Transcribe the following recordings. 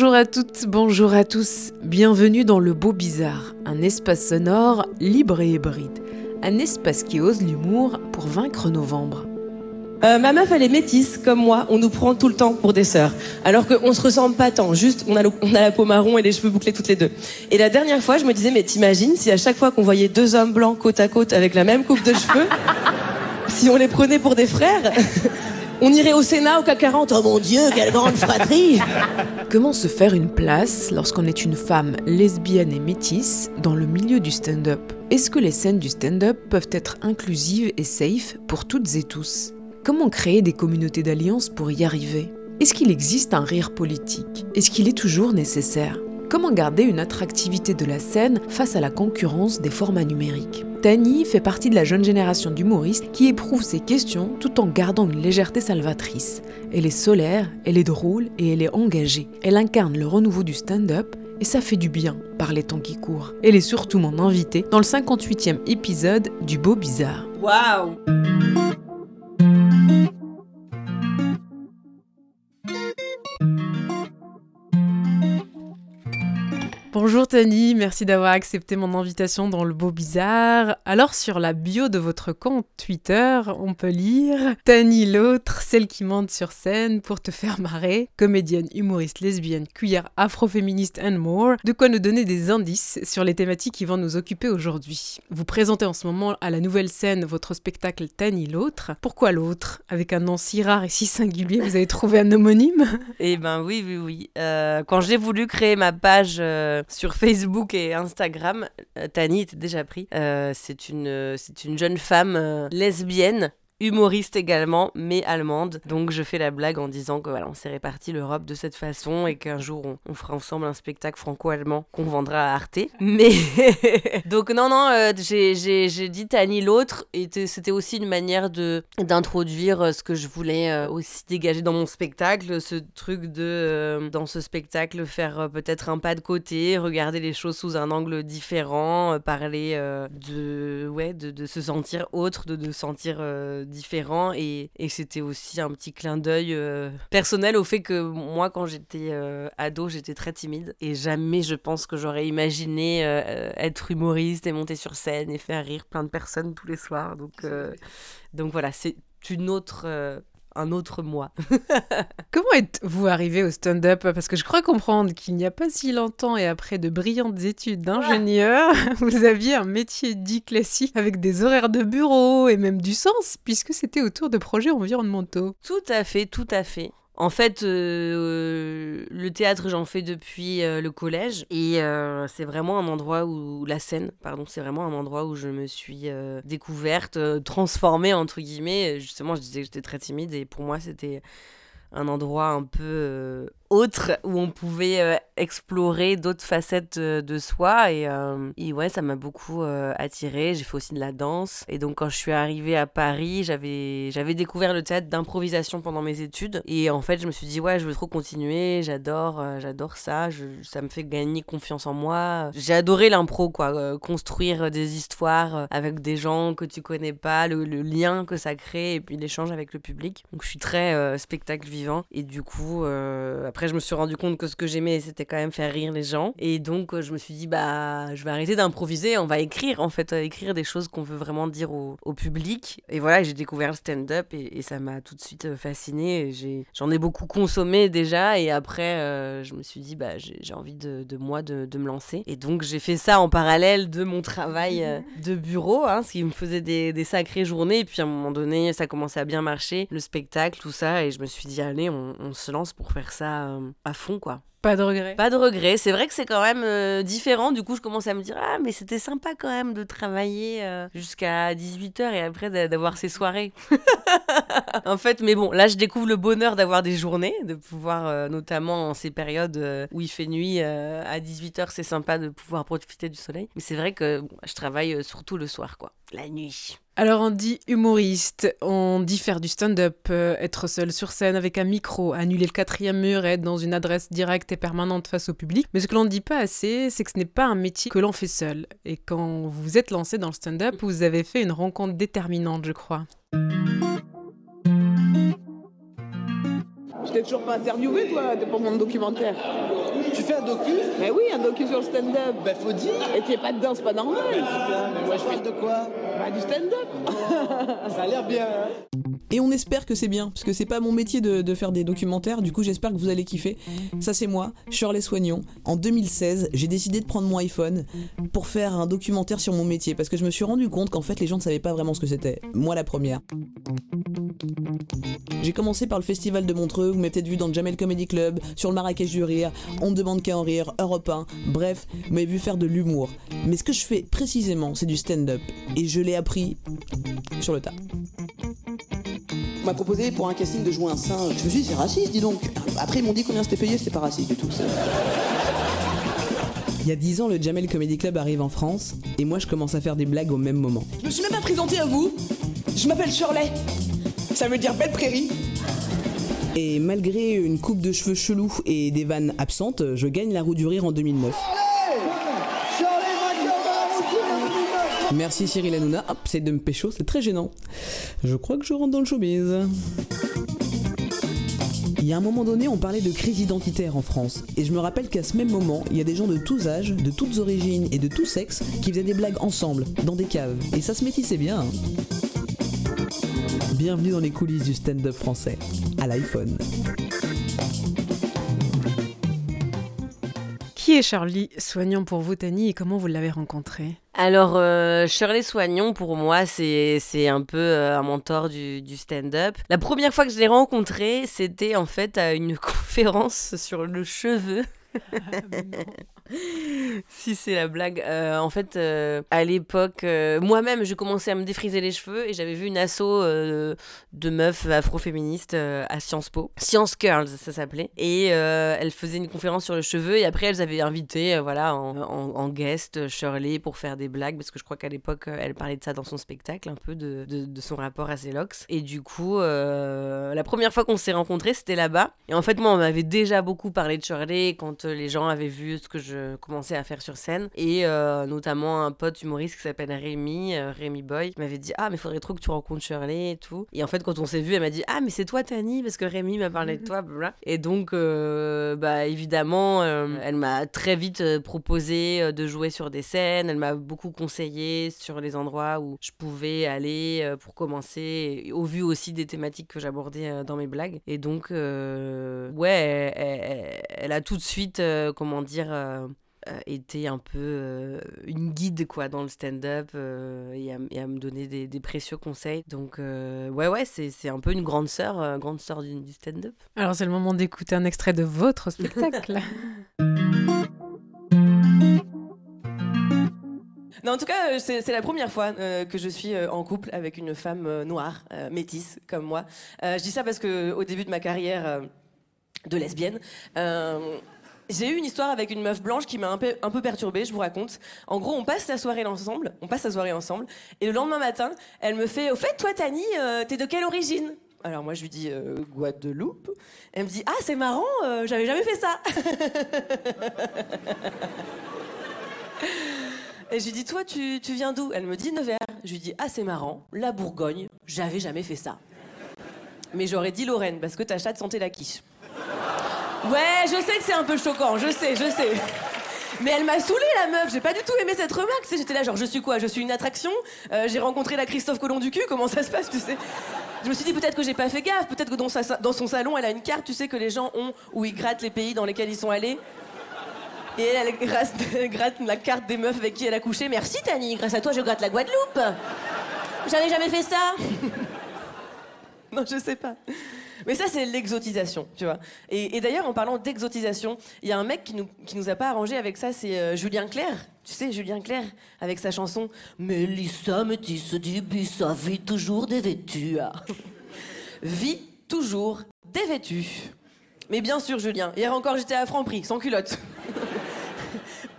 Bonjour à toutes, bonjour à tous, bienvenue dans Le Beau Bizarre, un espace sonore libre et hybride, un espace qui ose l'humour pour vaincre novembre. Euh, ma meuf, elle est métisse, comme moi. On nous prend tout le temps pour des sœurs. Alors qu'on se ressemble pas tant. Juste, on a, on a la peau marron et les cheveux bouclés toutes les deux. Et la dernière fois, je me disais, mais t'imagines si à chaque fois qu'on voyait deux hommes blancs côte à côte avec la même coupe de cheveux, si on les prenait pour des frères, on irait au Sénat au CAC 40. Oh mon Dieu, quelle grande fratrie. Comment se faire une place lorsqu'on est une femme lesbienne et métisse dans le milieu du stand-up? Est-ce que les scènes du stand-up peuvent être inclusives et safe pour toutes et tous? Comment créer des communautés d'alliance pour y arriver? Est-ce qu'il existe un rire politique? Est-ce qu'il est toujours nécessaire? Comment garder une attractivité de la scène face à la concurrence des formats numériques? Tani fait partie de la jeune génération d'humoristes qui éprouve ces questions tout en gardant une légèreté salvatrice. Elle est solaire, elle est drôle et elle est engagée. Elle incarne le renouveau du stand-up et ça fait du bien par les temps qui courent. Elle est surtout mon invitée dans le 58e épisode du Beau Bizarre. Waouh Bonjour Tani, merci d'avoir accepté mon invitation dans le Beau Bizarre. Alors sur la bio de votre compte Twitter, on peut lire Tani l'autre, celle qui monte sur scène pour te faire marrer, comédienne, humoriste, lesbienne, cuillère, afroféministe and more, de quoi nous donner des indices sur les thématiques qui vont nous occuper aujourd'hui. Vous présentez en ce moment à la nouvelle scène votre spectacle Tani l'autre. Pourquoi l'autre? Avec un nom si rare et si singulier, vous avez trouvé un homonyme? Eh ben oui, oui, oui. Euh, quand j'ai voulu créer ma page euh, sur Facebook et Instagram, euh, Tani était déjà pris. Euh, c'est une, jeune femme euh, lesbienne. Humoriste également, mais allemande. Donc je fais la blague en disant que voilà, on s'est réparti l'Europe de cette façon et qu'un jour on, on fera ensemble un spectacle franco-allemand qu'on vendra à Arte. Mais donc non non, euh, j'ai- dit Tani l'autre et c'était aussi une manière de d'introduire euh, ce que je voulais euh, aussi dégager dans mon spectacle, ce truc de euh, dans ce spectacle faire peut-être un pas de côté, regarder les choses sous un angle différent, parler de ouais de, de se sentir autre, de de sentir euh, différent et, et c'était aussi un petit clin d'œil euh, personnel au fait que moi quand j'étais euh, ado j'étais très timide et jamais je pense que j'aurais imaginé euh, être humoriste et monter sur scène et faire rire plein de personnes tous les soirs. Donc donc voilà c'est une autre un autre moi Comment êtes-vous arrivé au stand-up? Parce que je crois comprendre qu'il n'y a pas si longtemps et après de brillantes études d'ingénieur, vous aviez un métier dit classique avec des horaires de bureau et même du sens, puisque c'était autour de projets environnementaux. Tout à fait, tout à fait. En fait, euh, le théâtre, j'en fais depuis euh, le collège. Et euh, c'est vraiment un endroit où. La scène, pardon, c'est vraiment un endroit où je me suis découverte, transformée, entre guillemets. Justement, je disais que j'étais très timide. Et pour moi, c'était un endroit un peu autre où on pouvait euh, explorer d'autres facettes de soi et, euh, et ouais ça m'a beaucoup euh, j'ai fait aussi de la danse et donc quand je suis arrivée à Paris j'avais j'avais découvert le théâtre d'improvisation pendant mes études et en fait je me suis dit ouais je veux trop continuer j'adore euh, j'adore ça ça me fait gagner confiance en moi. J'ai adoré l'impro quoi construire des histoires avec des gens que tu connais pas le, lien que ça crée et puis l'échange avec le public. Donc je suis très spectacle vivant et du coup euh, après je me suis rendu compte que ce que j'aimais c'était quand même faire rire les gens. Et donc euh, je me suis dit bah je vais arrêter d'improviser on va écrire en fait euh, écrire des choses qu'on veut vraiment dire au, au public. Et voilà j'ai découvert le stand-up et, et ça m'a tout de suite euh, fasciné j'ai j'en ai beaucoup consommé déjà. Et après euh, je me suis dit bah j'ai envie de, de moi de, de me lancer. Et donc j'ai fait ça en parallèle de mon travail de bureau hein, ce qui me faisait des, des sacrées journées. Et puis à un moment donné ça commençait à bien marcher le spectacle tout ça. Et je me suis dit allez on, on se lance pour faire ça à fond, quoi. Pas de regret. Pas de regret. C'est vrai que c'est quand même euh, différent. Du coup, je commence à me dire Ah, mais c'était sympa quand même de travailler euh, jusqu'à 18h et après d'a- d'avoir ces soirées. en fait, mais bon, là, je découvre le bonheur d'avoir des journées, de pouvoir, euh, notamment en ces périodes euh, où il fait nuit euh, à 18h, c'est sympa de pouvoir profiter du soleil. Mais c'est vrai que bon, je travaille euh, surtout le soir, quoi. La nuit. Alors on dit humoriste, on dit faire du stand-up, euh, être seul sur scène avec un micro, annuler le quatrième mur, être dans une adresse directe et permanente face au public. Mais ce que l'on ne dit pas assez, c'est que ce n'est pas un métier que l'on fait seul. Et quand vous vous êtes lancé dans le stand-up, vous avez fait une rencontre déterminante, je crois. Je t'ai toujours pas interviewé, toi, pour mon documentaire. Tu fais un docu? Mais oui, un docu sur le stand-up. Ben faut dire. Et t'es pas dedans, c'est pas normal. Mais moi je parle de quoi? Du stand-up. Ça a l'air bien, hein Et on espère que c'est bien, parce que c'est pas mon métier de, de faire des documentaires, du coup j'espère que vous allez kiffer. Ça c'est moi, Shirley Soignon. En 2016, j'ai décidé de prendre mon iPhone pour faire un documentaire sur mon métier, parce que je me suis rendu compte qu'en fait les gens ne savaient pas vraiment ce que c'était. Moi la première. J'ai commencé par le festival de Montreux, vous m'avez peut-être vu dans le Jamel Comedy Club, sur le Marrakech du Rire, On demande qu'à en rire, Europe 1, bref, vous m'avez vu faire de l'humour. Mais ce que je fais précisément, c'est du stand-up. Et je l'ai appris sur le tas. On m'a proposé pour un casting de jouer un singe. Je me suis dit, c'est raciste, dis donc. Après, ils m'ont dit combien c'était payé, c'était pas raciste du tout. c'est- Il y a 10 ans, le Jamel Comedy Club arrive en France, et moi je commence à faire des blagues au même moment. Je me suis même pas présenté à vous. Je m'appelle Shirley. Ça veut dire belle prairie. Et malgré une coupe de cheveux chelou et des vannes absentes, je gagne la roue du rire en 2009. Merci Cyril Hanouna, hop, c'est de me pécho, c'est très gênant. Je crois que je rentre dans le showbiz. Il y a un moment donné, on parlait de crise identitaire en France. Et je me rappelle qu'à ce même moment, il y a des gens de tous âges, de toutes origines et de tous sexes qui faisaient des blagues ensemble, dans des caves. Et ça se métissait bien. hein. Bienvenue dans les coulisses du stand-up français, à l'iPhone. Qui est Charlie Soignant pour vous, Tani, et comment vous l'avez rencontré Alors, euh, Shirley Soignon, pour moi, c'est c'est un peu euh, un mentor du, du stand-up. La première fois que je l'ai rencontré, c'était en fait à une conférence sur le cheveu. si c'est la blague. Euh, en fait, euh, à l'époque, euh, moi-même, je commençais à me défriser les cheveux et j'avais vu une asso de meufs afroféministes à Sciences Po. Science Girls, ça s'appelait. Et elles faisaient une conférence sur le cheveu et après, elles avaient invité, voilà, en, guest Shirley pour faire des blagues parce que je crois qu'à l'époque, elle parlait de ça dans son spectacle, un peu de, son rapport à ses. Et du coup, la première fois qu'on s'est rencontrés, c'était là-bas. Et en fait, moi, on m'avait déjà beaucoup parlé de Shirley quand les gens avaient vu ce que je commençais à faire sur scène. Et euh, notamment un pote humoriste qui s'appelle Rémi, euh, Rémi Boy, m'avait dit Ah, mais faudrait trop que tu rencontres Shirley et tout. Et en fait, quand on s'est vu, elle m'a dit Ah, mais c'est toi, Tani, parce que Rémi m'a parlé de toi, blablabla. Et donc, euh, bah, évidemment, euh, elle m'a très vite euh, proposé euh, de jouer sur des scènes. Elle m'a beaucoup conseillé sur les endroits où je pouvais aller euh, pour commencer, au vu aussi des thématiques que j'abordais euh, dans mes blagues. Et donc, euh, ouais, elle, elle- elle a tout de suite, euh, comment dire, euh, été un peu euh, une guide quoi dans le stand-up euh, et, à, et à me donner des, des précieux conseils. Donc, euh, ouais, ouais, c'est c'est un peu une grande sœur, euh, grande sœur du, du stand-up. Alors c'est le moment d'écouter un extrait de votre spectacle. Non, en tout cas, c'est c'est la première fois euh, que je suis euh, en couple avec une femme euh, noire, euh, métisse, comme moi. Euh, je dis ça parce que au début de ma carrière euh, de lesbienne, euh, j'ai eu une histoire avec une meuf blanche qui m'a un peu, perturbée, je vous raconte. En gros, on passe la soirée ensemble, on passe la soirée ensemble, et le lendemain matin, elle me fait « Au fait, toi, Tani, euh, t'es de quelle origine ?» Alors moi, je lui dis euh, Guadeloupe ». Elle me dit « Ah, c'est marrant, euh, j'avais jamais fait ça !» Et je lui dis, toi, tu, viens d'où? Elle me dit Nevers. Je lui dis, ah, c'est marrant, la Bourgogne, j'avais jamais fait ça. Mais j'aurais dit Lorraine, parce que ta chatte sentait la quiche. Ouais, je sais que c'est un peu choquant, je sais, je sais. Mais elle m'a saoulée, la meuf, j'ai pas du tout aimé cette remarque. Tu sais, j'étais là, genre, je suis quoi Je suis une attraction Euh, J'ai rencontré la Christophe Colomb du cul, comment ça se passe, tu sais? Je me suis dit, peut-être que j'ai pas fait gaffe, peut-être que dans, sa- dans son salon, elle a une carte, tu sais, que les gens ont, où ils grattent les pays dans lesquels ils sont allés. Et elle, gratte, elle gratte la carte des meufs avec qui elle a couché. Merci Tani, grâce à toi je gratte la Guadeloupe. J'avais jamais fait ça. non, je sais pas. Mais ça, c'est l'exotisation, tu vois. Et, d'ailleurs, en parlant d'exotisation, il y a un mec qui nous, qui nous a pas arrangé avec ça, c'est euh, Julien Clerc. Tu sais, Julien Clerc, avec sa chanson Mélissa métisse du bus, vit toujours dévêtue. Ah. Vit toujours dévêtue. Mais bien sûr, Julien, hier encore, j'étais à Franprix, sans culotte.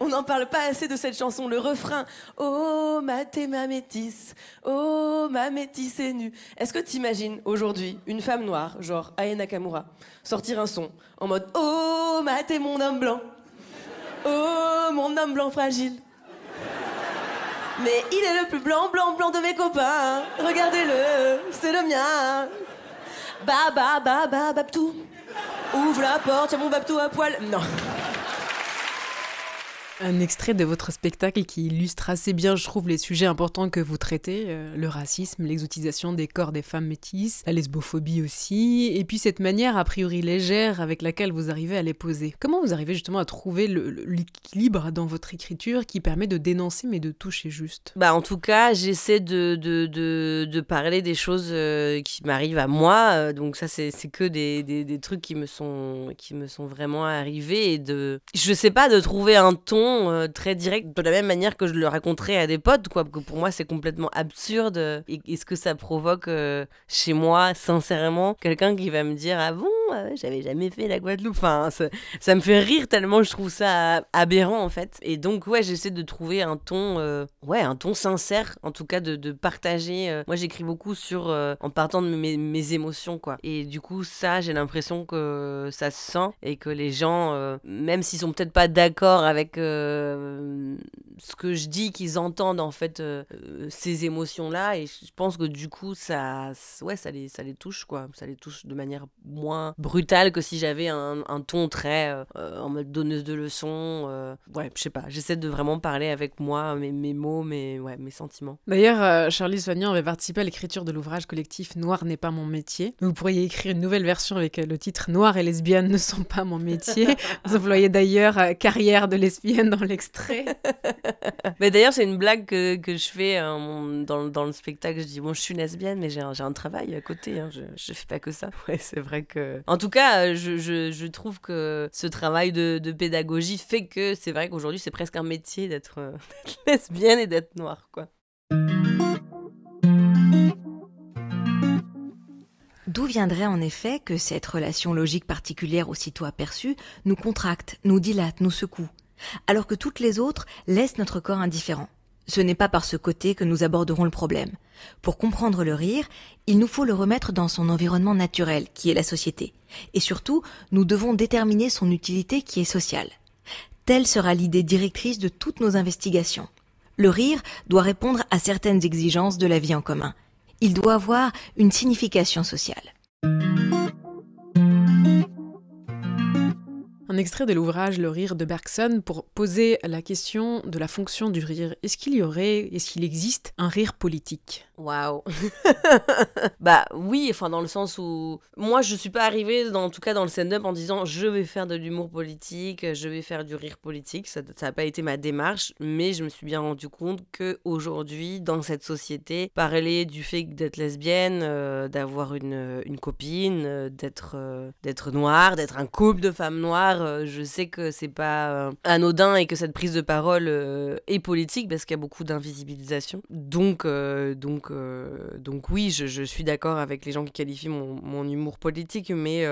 On n'en parle pas assez de cette chanson, le refrain. Oh, ma ma métisse. Oh, ma métisse est nue. Est-ce que t'imagines aujourd'hui une femme noire, genre Ae Nakamura, sortir un son en mode Oh, ma thé, mon homme blanc. Oh, mon homme blanc fragile. Mais il est le plus blanc, blanc, blanc de mes copains. Regardez-le, c'est le mien. Ba, ba, ba, ba, babtou. Ouvre la porte, y'a mon babtou à poil. Non. Un extrait de votre spectacle qui illustre assez bien, je trouve, les sujets importants que vous traitez, euh, le racisme, l'exotisation des corps des femmes métisses, la lesbophobie aussi, et puis cette manière a priori légère avec laquelle vous arrivez à les poser. Comment vous arrivez justement à trouver l'équilibre dans votre écriture qui permet de dénoncer mais de toucher juste? Bah, en tout cas, j'essaie de, parler des choses euh, qui m'arrivent à moi. euh, donc ça, c'est que des trucs qui me, sont, qui me sont vraiment arrivés. Et de, je sais pas, de trouver un ton euh, très direct, de la même manière que je le raconterais à des potes, quoi. Que pour moi, c'est complètement absurde. Et, et ce que ça provoque euh, chez moi, sincèrement, quelqu'un qui va me dire Ah bon, euh, j'avais jamais fait la Guadeloupe? Enfin, ça, me fait rire tellement je trouve ça aberrant, en fait. Et donc, ouais, j'essaie de trouver un ton, ouais, un ton sincère, en tout cas, de, partager. moi, j'écris beaucoup sur, en partant de mes, émotions, quoi. Et du coup, ça, j'ai l'impression que ça se sent et que les gens, même s'ils sont peut-être pas d'accord avec euh, ce que je dis, qu'ils entendent en fait euh, ces émotions-là. Et je pense que du coup, ça, ouais, ça les, ça les touche, quoi. Ça les touche de manière moins brutale que si j'avais un, ton très euh, en mode donneuse de leçons. ouais, je sais pas. J'essaie de vraiment parler avec moi, mes, mots, mes, ouais, mes sentiments. D'ailleurs, Charlie Soignant avait participé à l'écriture de l'ouvrage collectif Noir n'est pas mon métier. Vous pourriez écrire une nouvelle version avec le titre Noir et lesbienne ne sont pas mon métier. Vous employez d'ailleurs carrière de lesbienne dans l'extrait. Mais d'ailleurs, c'est une blague que, que je fais mon- dans, dans le spectacle. Je dis, bon, je suis lesbienne, mais j'ai un, j'ai un travail à côté. hein. Je, je fais pas que ça. Ouais, c'est vrai que. En tout cas, euh, je, je, je trouve que ce travail de, de pédagogie fait que c'est vrai qu'aujourd'hui, c'est presque un métier d'être euh, d'être lesbienne et d'être noire, quoi. D'où viendrait en effet que cette relation logique particulière aussitôt aperçue nous contracte, nous dilate, nous secoue, alors que toutes les autres laissent notre corps indifférent. Ce n'est pas par ce côté que nous aborderons le problème. Pour comprendre le rire, il nous faut le remettre dans son environnement naturel, qui est la société. Et surtout, nous devons déterminer son utilité qui est sociale. Telle sera l'idée directrice de toutes nos investigations. Le rire doit répondre à certaines exigences de la vie en commun. Il doit avoir une signification sociale. Un extrait de l'ouvrage Le rire de Bergson pour poser la question de la fonction du rire. Est-ce qu'il y aurait, est-ce qu'il existe un rire politique? Waouh. Bah oui, enfin dans le sens où moi je suis pas arrivée dans, en tout cas dans le stand-up en disant je vais faire de l'humour politique, je vais faire du rire politique, ça n'a pas été ma démarche, mais je me suis bien rendu compte que aujourd'hui dans cette société, parler du fait d'être lesbienne, euh, d'avoir une, une copine, euh, d'être euh, d'être noire, d'être un couple de femmes noires, euh, je sais que c'est pas euh, anodin et que cette prise de parole euh, est politique parce qu'il y a beaucoup d'invisibilisation. Donc donc donc oui, je, suis d'accord avec les gens qui qualifient mon, humour politique, mais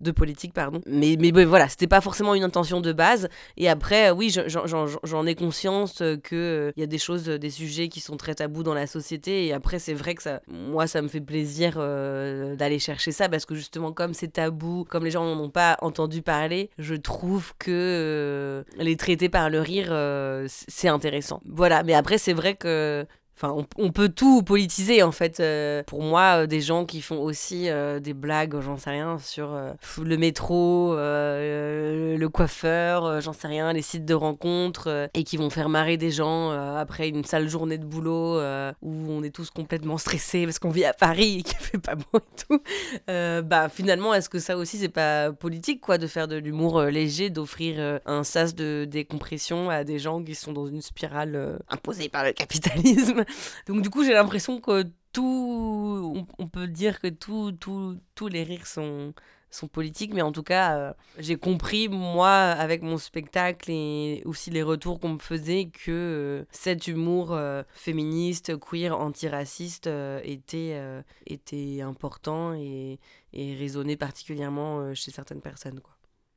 de politique pardon. Mais mais ben, voilà, c'était pas forcément une intention de base. Et après, oui, je- j'en- ai conscience que il y a des choses, des sujets qui sont très tabous dans la société. Et après, c'est vrai que ça, moi, ça me fait plaisir d'aller chercher ça parce que justement, comme c'est tabou, comme les gens n'en ont pas entendu parler, trouve que euh, les traiter par le rire, euh, c'est intéressant. Voilà. Mais après, c'est vrai que Enfin, on, peut tout politiser en fait. Euh, pour moi, euh, des gens qui font aussi euh, des blagues, j'en sais rien, sur euh, le métro, euh, le coiffeur, euh, j'en sais rien, les sites de rencontres, euh, et qui vont faire marrer des gens euh, après une sale journée de boulot euh, où on est tous complètement stressés parce qu'on vit à Paris et qu'il fait pas bon et tout. Euh, bah finalement, est-ce que ça aussi c'est pas politique quoi de faire de l'humour euh, léger, d'offrir euh, un sas de décompression à des gens qui sont dans une spirale euh, imposée par le capitalisme? Donc du coup, j'ai l'impression que tout, on, peut dire que tout, tout, tous les rires sont, sont politiques, mais en tout cas, euh, j'ai compris, moi, avec mon spectacle et aussi les retours qu'on me faisait, que euh, cet humour euh, féministe, queer, antiraciste était, était important et, et résonnait particulièrement chez certaines personnes.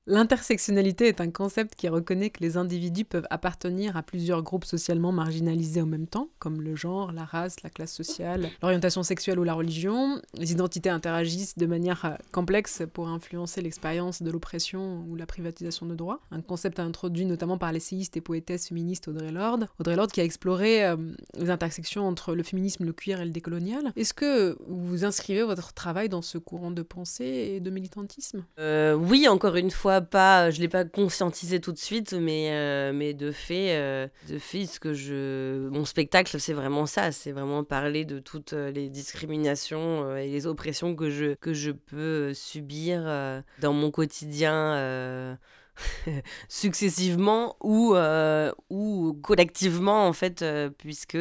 L'intersectionnalité est un concept qui reconnaît que les individus peuvent appartenir à plusieurs groupes socialement marginalisés en même temps, comme le genre, la race, la classe sociale, l'orientation sexuelle ou la religion. Les identités interagissent de manière euh, complexe pour influencer l'expérience de l'oppression ou la privatisation de droits. Un concept introduit notamment par l'essayiste et poétesse féministe Audrey Lorde. Audrey Lorde qui a exploré euh, les intersections entre le féminisme, le queer et le décolonial. Est-ce que vous inscrivez votre travail dans ce courant de pensée et de militantisme? Euh, oui, encore une fois, pas, je l'ai pas conscientisé tout de suite, mais, euh, mais de fait, euh, de fait, ce que je, mon spectacle, c'est vraiment ça, c'est vraiment parler de toutes euh, les discriminations euh, et les oppressions que je, que je peux euh, subir euh, dans mon quotidien. euh, successivement ou, euh, ou collectivement en fait euh, puisque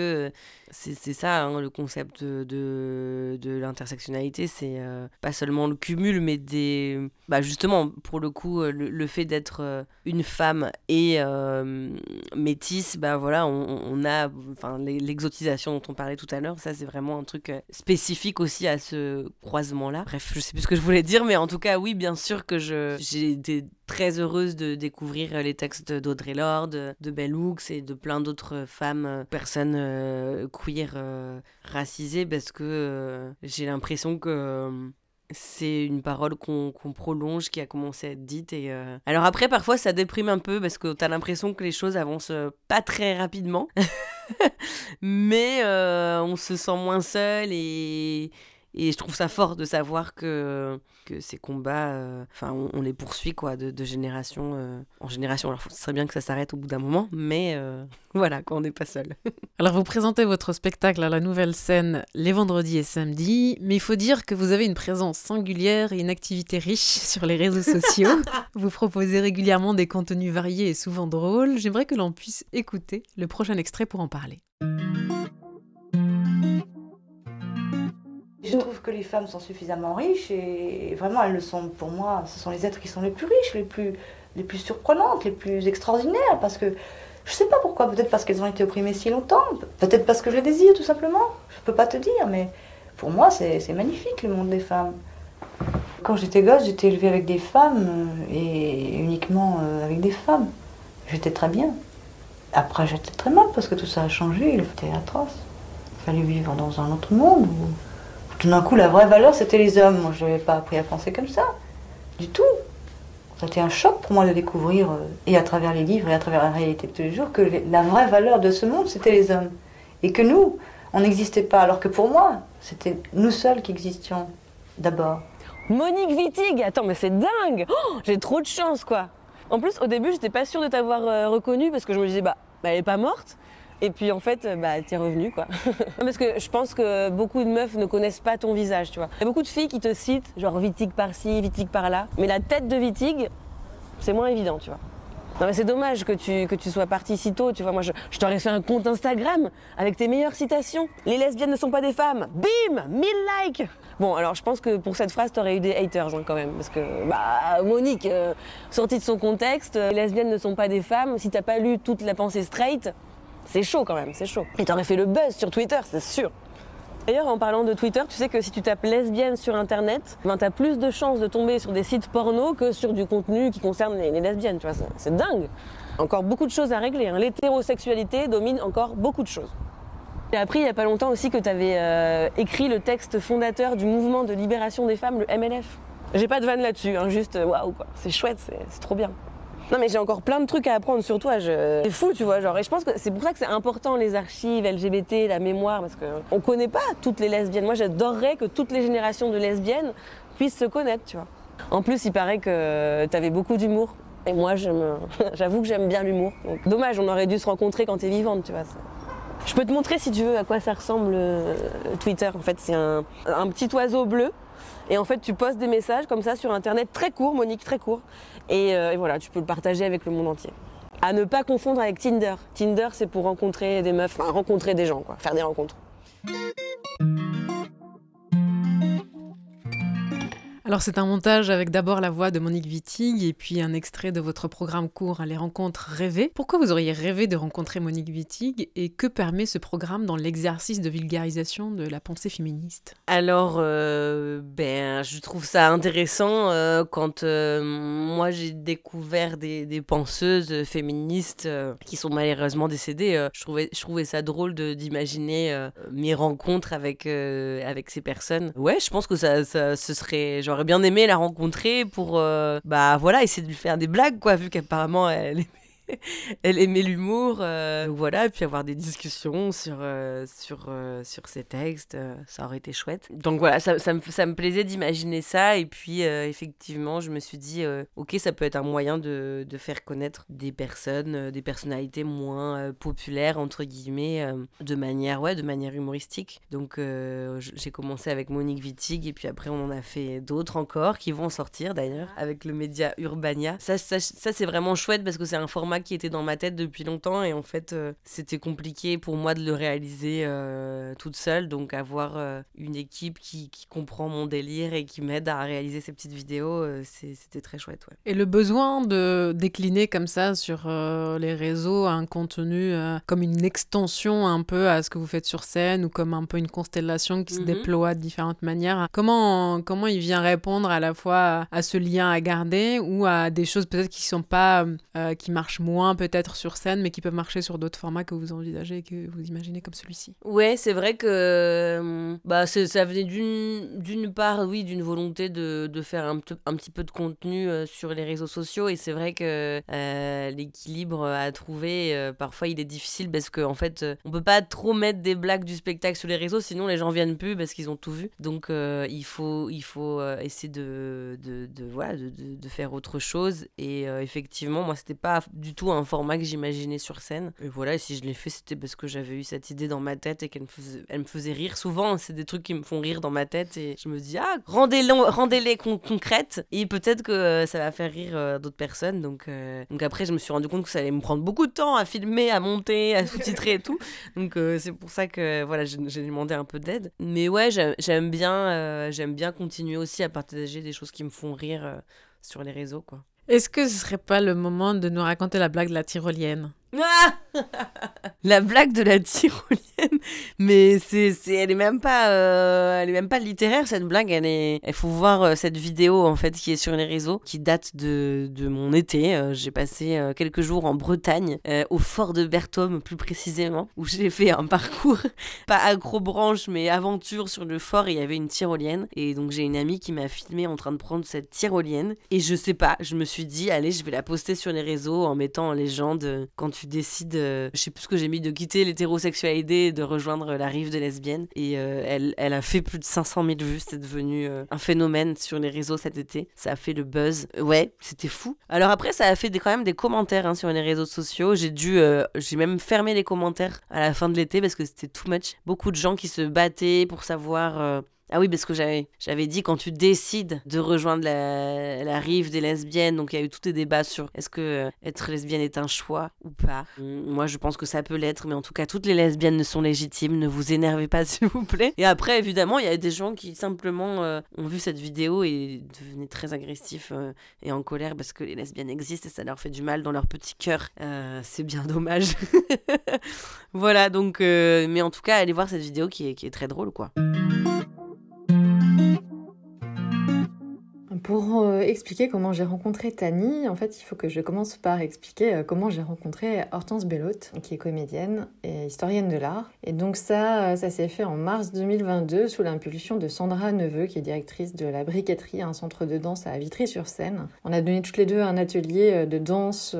c'est ça hein, le concept de, de, l'intersectionnalité. C'est euh, pas seulement le cumul mais des bah justement pour le coup euh, le, fait d'être euh, une femme et euh, métisse bah voilà on, a enfin l'e- l'exotisation dont on parlait tout à l'heure. Ça c'est vraiment un truc spécifique aussi à ce croisement là bref je sais plus ce que je voulais dire mais en tout cas oui bien sûr que j'ai été très heureuse de découvrir les textes d'Audrey Lorde, de Bell Hooks et de plein d'autres femmes, personnes queer euh, racisées, parce que euh, j'ai l'impression que euh, c'est une parole qu'on prolonge, qui a commencé à être dite. Et, Alors après, parfois, ça déprime un peu, parce que t'as l'impression que les choses avancent pas très rapidement. Mais on se sent moins seul et... Et je trouve ça fort de savoir que, que ces combats, euh, enfin, on, on les poursuit quoi, de, de génération euh, en génération. Alors, ce serait bien que ça s'arrête au bout d'un moment, mais euh, voilà, quoi, on n'est pas seul. Alors vous présentez votre spectacle à la nouvelle scène les vendredis et samedis, mais il faut dire que vous avez une présence singulière et une activité riche sur les réseaux sociaux. vous proposez régulièrement des contenus variés et souvent drôles. J'aimerais que l'on puisse écouter le prochain extrait pour en parler. Je trouve que les femmes sont suffisamment riches et vraiment elles le sont pour moi, ce sont les êtres qui sont les plus riches, les plus, les plus surprenantes, les plus extraordinaires parce que je sais pas pourquoi, peut-être parce qu'elles ont été opprimées si longtemps, peut-être parce que je les désire tout simplement, je peux pas te dire, mais pour moi c'est magnifique le monde des femmes. Quand j'étais gosse, j'étais élevée avec des femmes euh, et uniquement euh, avec des femmes. J'étais très bien. Après j'étais très mal parce que tout ça a changé, il était atroce. Il fallait vivre dans un autre monde où tout d'un coup, la vraie valeur, c'était les hommes. Moi, je n'avais pas appris à penser comme ça, du tout. C'était un choc pour moi de découvrir, euh, et à travers les livres et à travers la réalité de tous les jours, que la vraie valeur de ce monde, c'était les hommes. Et que nous, on n'existait pas. Alors que pour moi, c'était nous seuls qui existions, d'abord. Monique Wittig, attends, mais c'est dingue Oh, J'ai trop de chance, quoi En plus, au début, j'étais pas sûre de t'avoir euh, reconnue parce que je me disais, bah, bah, elle est pas morte. Et puis en fait, euh, bah, t'es revenue, quoi. parce que je pense que beaucoup de meufs ne connaissent pas ton visage, tu vois. Il y a beaucoup de filles qui te citent, genre Wittig par-ci, Wittig par-là. Mais la tête de Wittig, c'est moins évident, tu vois. Non mais c'est dommage que tu, que tu sois parti si tôt, tu vois. Moi, je, je t'aurais fait un compte Instagram avec tes meilleures citations. Les lesbiennes ne sont pas des femmes. Bim 1000 likes Bon, alors je pense que pour cette phrase, t'aurais eu des haters hein, quand même. Parce que, bah, Monique, euh, sortie de son contexte, euh, les lesbiennes ne sont pas des femmes. Si t'as pas lu toute la pensée straight, c'est chaud quand même, c'est chaud. Et t'aurais fait le buzz sur Twitter, c'est sûr. D'ailleurs, en parlant de Twitter, tu sais que si tu tapes lesbienne sur internet, ben, t'as plus de chances de tomber sur des sites porno que sur du contenu qui concerne les, les lesbiennes, tu vois, c'est- dingue. Encore beaucoup de choses à régler. hein. L'hétérosexualité domine encore beaucoup de choses. J'ai appris il y a pas longtemps aussi que tu avais écrit le texte fondateur du mouvement de libération des femmes, le MLF. J'ai pas de vanne là-dessus, hein, juste euh, waouh quoi, c'est chouette, c'est trop bien. Non mais j'ai encore plein de trucs à apprendre sur toi, je... c'est fou tu vois, genre, et je pense que c'est pour ça que c'est important les archives LGBT, la mémoire, parce qu'on connaît pas toutes les lesbiennes. Moi j'adorerais que toutes les générations de lesbiennes puissent se connaître, tu vois. En plus il paraît que t'avais beaucoup d'humour, et moi j'avoue que j'aime bien l'humour. Dommage, on aurait dû se rencontrer quand t'es vivante, tu vois. je peux te montrer si tu veux à quoi ça ressemble euh, Twitter. En fait, c'est un, un petit oiseau bleu. Et en fait, tu postes des messages comme ça sur Internet, très court, Monique, très court. Et, euh, et voilà, tu peux le partager avec le monde entier. À ne pas confondre avec Tinder. Tinder, c'est pour rencontrer des meufs, enfin rencontrer des gens, quoi, faire des rencontres. Alors c'est un montage avec d'abord la voix de Monique Wittig et puis un extrait de votre programme court Les rencontres rêvées. Pourquoi vous auriez rêvé de rencontrer Monique Wittig et que permet ce programme dans l'exercice de vulgarisation de la pensée féministe? Alors, euh, ben, je trouve ça intéressant euh, quand euh, moi j'ai découvert des, penseuses féministes qui sont malheureusement décédées. je, trouvais, je trouvais ça drôle d'imaginer mes rencontres avec, avec ces personnes. Ouais, je pense que ça, ça ce serait. Bien aimé la rencontrer pour, euh, bah voilà, essayer de lui faire des blagues, quoi, vu qu'apparemment elle aimait elle aimait l'humour, euh, voilà, et puis avoir des discussions sur, euh, sur, euh, sur ses textes, euh, ça aurait été chouette. Donc voilà, ça, ça me, ça me plaisait d'imaginer ça, et puis euh, effectivement, je me suis dit, ok, ça peut être un moyen de, de faire connaître des personnes, des personnalités moins populaires, entre guillemets, de manière, ouais, de manière humoristique. Donc j'ai commencé avec Monique Wittig, et puis après on en a fait d'autres encore, qui vont sortir d'ailleurs, avec le média Urbania. Ça, ça, ça, c'est vraiment chouette, parce que c'est un format qui était dans ma tête depuis longtemps, et en fait, euh, c'était compliqué pour moi de le réaliser euh, toute seule, donc avoir euh, une équipe qui, qui comprend mon délire et qui m'aide à réaliser ces petites vidéos, c'était très chouette, ouais. Et le besoin de décliner comme ça sur les réseaux un contenu comme une extension un peu à ce que vous faites sur scène ou comme un peu une constellation qui se Mhm. déploie de différentes manières. Comment, comment il vient répondre à la fois à ce lien à garder ou à des choses peut-être qui sont pas, euh, qui marchent moins peut-être sur scène mais qui peuvent marcher sur d'autres formats que vous envisagez et que vous imaginez comme celui-ci Ouais, c'est vrai que euh, bah, ça venait d'une part, oui, d'une volonté de, de faire un, pe- un petit peu de contenu euh, sur les réseaux sociaux. Et c'est vrai que euh, l'équilibre à trouver, parfois, il est difficile parce qu'en en fait, on peut pas trop mettre des blagues du spectacle sur les réseaux, sinon les gens viennent plus parce qu'ils ont tout vu. Donc, il faut, il faut essayer de, de, de, voilà, de, de, faire autre chose. Et effectivement, moi, c'était pas du tout un format que j'imaginais sur scène. Et voilà, et si je l'ai fait, c'était parce que j'avais eu cette idée dans ma tête et qu'elle me faisait, elle me faisait rire. Souvent, c'est des trucs qui me font rire dans ma tête et je me dis, ah, rendez-les rendez con concrètes et peut-être que euh, ça va faire rire euh, d'autres personnes. Donc, euh, donc après, je me suis rendu compte que ça allait me prendre beaucoup de temps à filmer, à monter, à sous-titrer et tout. Donc c'est pour ça que voilà, j'ai demandé un peu d'aide. Mais ouais, j'aime bien, j'aime bien continuer aussi à partager des choses qui me font rire sur les réseaux, quoi. Est-ce que ce serait pas le moment de nous raconter la blague de la tyrolienne? la blague de la tyrolienne, mais c'est, c'est, elle est même pas, euh, elle est même pas littéraire cette blague. Elle est, il faut voir euh, cette vidéo en fait qui est sur les réseaux, qui date de, de mon été. Euh, j'ai passé quelques jours en Bretagne, au fort de Berthom plus précisément, où j'ai fait un parcours pas accrobranche mais aventure sur le fort. Et il y avait une tyrolienne et donc j'ai une amie qui m'a filmé en train de prendre cette tyrolienne et je sais pas, je me suis dit allez je vais la poster sur les réseaux en mettant en légende quand décides, euh, je sais plus ce que j'ai mis, de quitter l'hétérosexualité et de rejoindre la rive des lesbiennes. Et euh, elle, elle a fait plus de 500 000 vues, c'est devenu euh, un phénomène sur les réseaux cet été. Ça a fait le buzz. Ouais, c'était fou. Alors après, ça a fait quand même des commentaires hein, sur les réseaux sociaux. J'ai dû, j'ai même fermé les commentaires à la fin de l'été parce que c'était too much. Beaucoup de gens qui se battaient pour savoir. Ah oui, parce que j'avais, j'avais dit quand tu décides de rejoindre la, la rive des lesbiennes, donc il y a eu tous des débats sur est-ce que euh, être lesbienne est un choix ou pas. Hum, Moi, je pense que ça peut l'être, mais en tout cas, toutes les lesbiennes ne sont légitimes. Ne vous énervez pas, s'il vous plaît. Et après, évidemment, il y a des gens qui simplement euh, ont vu cette vidéo et devenaient très agressifs euh, et en colère parce que les lesbiennes existent et ça leur fait du mal dans leur petit cœur. C'est bien dommage. voilà, donc, mais en tout cas, allez voir cette vidéo qui est, qui est très drôle, quoi. Pour euh, expliquer comment j'ai rencontré Tani, en fait, il faut que je commence par expliquer euh, comment j'ai rencontré Hortense Bellotte, qui est comédienne et historienne de l'art. Et donc ça, euh, ça s'est fait en mars 2022 sous l'impulsion de Sandra Neveu, qui est directrice de la Briqueterie, un centre de danse à Vitry-sur-Seine. On a donné toutes les deux un atelier de danse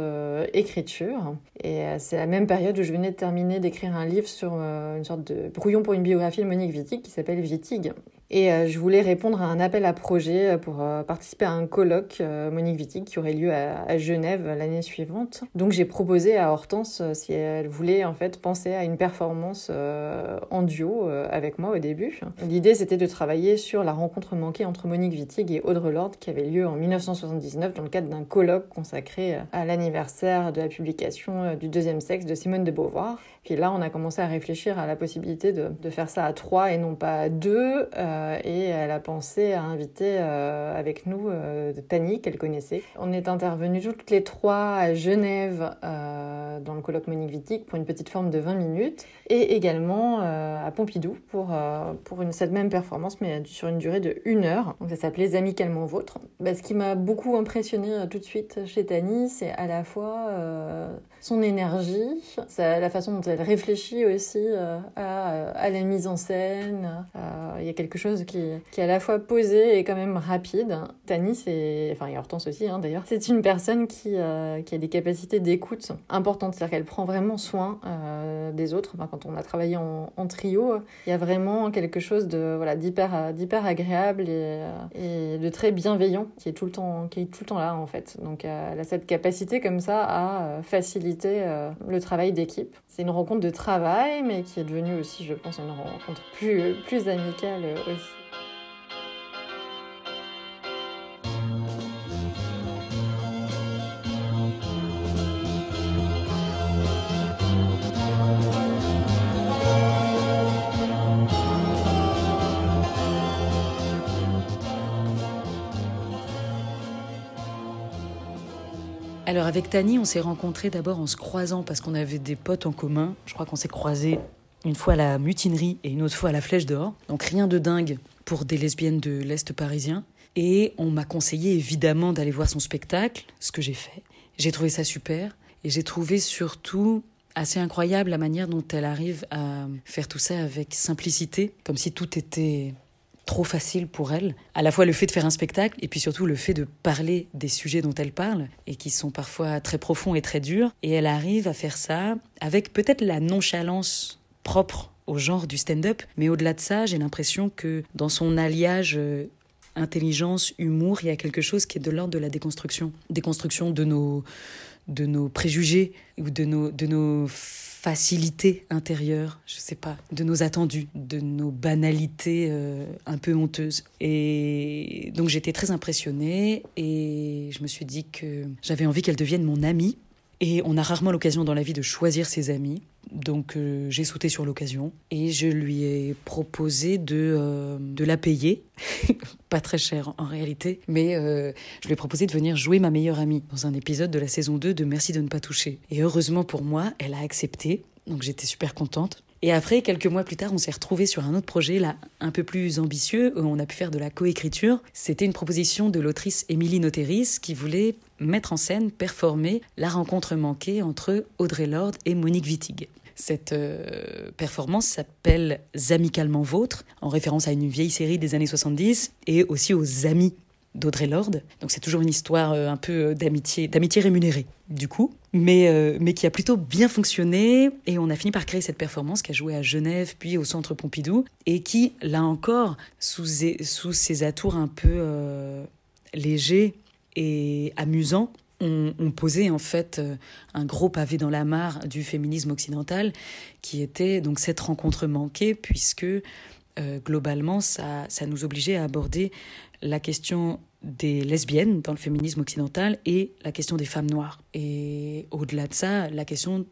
écriture. Et c'est la même période où je venais de terminer d'écrire un livre sur une sorte de brouillon pour une biographie de Monique Wittig qui s'appelle Wittig. Et euh, je voulais répondre à un appel à projet euh, pour euh, participer à un colloque Monique Wittig qui aurait lieu à, Genève l'année suivante. Donc j'ai proposé à Hortense si elle voulait en fait penser à une performance en duo avec moi au début. L'idée c'était de travailler sur la rencontre manquée entre Monique Wittig et Audre Lorde qui avait lieu en 1979 dans le cadre d'un colloque consacré à l'anniversaire de la publication du deuxième sexe de Simone de Beauvoir. Puis là, on a commencé à réfléchir à la possibilité de, faire ça à trois et non pas à deux. Euh, et elle a pensé à inviter euh, avec nous euh, Tani, qu'elle connaissait. On est intervenus toutes les trois à Genève dans le colloque Monique Wittig pour une petite forme de 20 minutes et également à Pompidou pour, pour cette même performance mais sur une durée de une heure. Donc ça s'appelait Amicalement Vôtres. Bah, ce qui m'a beaucoup impressionné tout de suite chez Tani, c'est à la fois son énergie, la façon dont elle réfléchit aussi à, à la mise en scène. Il y a quelque chose qui, est à la fois posé et quand même rapide. Tani, c'est, enfin, et Hortense aussi hein, d'ailleurs, c'est une personne qui, euh, qui a des capacités d'écoute importantes, c'est-à-dire qu'elle prend vraiment soin euh, des autres. Quand on a travaillé en, trio, il y a vraiment quelque chose de voilà d'hyper agréable et, euh, et de très bienveillant qui est tout le temps là en fait. Donc elle a cette capacité comme ça à faciliter le travail d'équipe. C'est une rencontre de travail mais qui est devenue aussi je pense une rencontre plus plus amicale aussi. Avec Tani, on s'est rencontrés d'abord en se croisant parce qu'on avait des potes en commun. Je crois qu'on s'est croisés une fois à la mutinerie et une autre fois à la Flèche d'Or. Donc rien de dingue pour des lesbiennes de l'Est parisien. Et on m'a conseillé évidemment d'aller voir son spectacle, ce que j'ai fait. J'ai trouvé ça super et j'ai trouvé surtout assez incroyable la manière dont elle arrive à faire tout ça avec simplicité, comme si tout était trop facile pour elle. À la fois le fait de faire un spectacle et puis surtout le fait de parler des sujets dont elle parle et qui sont parfois très profonds et très durs. Et elle arrive à faire ça avec peut-être la nonchalance propre au genre du stand-up. Mais au-delà de ça, j'ai l'impression que dans son alliage euh, intelligence, humour, il y a quelque chose qui est de l'ordre de la déconstruction. Déconstruction de nos, de nos préjugés ou de nos, de nos facilités intérieures, je sais pas, de nos attendus, de nos banalités euh, un peu honteuses. Et donc j'étais très impressionnée et je me suis dit que j'avais envie qu'elle devienne mon amie. Et on a rarement l'occasion dans la vie de choisir ses amis. Donc euh, j'ai sauté sur l'occasion et je lui ai proposé de, euh, de la payer. Pas très cher en réalité, mais euh, je lui ai proposé de venir jouer ma meilleure amie dans un épisode de la saison 2 de Merci de ne pas toucher. Et heureusement pour moi, elle a accepté. Donc j'étais super contente. Et après, quelques mois plus tard, on s'est retrouvés sur un autre projet, là, un peu plus ambitieux, où on a pu faire de la coécriture. C'était une proposition de l'autrice Émilie Noteris qui voulait mettre en scène, performer la rencontre manquée entre Audrey Lorde et Monique Wittig. Cette euh, performance s'appelle Amicalement Vôtres, en référence à une vieille série des années 70 et aussi aux amis d'Audrey Lorde. Donc c'est toujours une histoire euh, un peu d'amitié, d'amitié rémunérée, du coup, mais, euh, mais qui a plutôt bien fonctionné. Et on a fini par créer cette performance qui a joué à Genève, puis au Centre Pompidou, et qui, là encore, sous, sous ses atours un peu euh, légers et amusants, on, on, posait en fait un gros pavé dans la mare du féminisme occidental, qui était donc cette rencontre manquée, puisque euh, globalement, ça, ça nous obligeait à aborder la question des lesbiennes dans le féminisme occidental et la question des femmes noires. Et au-delà de ça, la question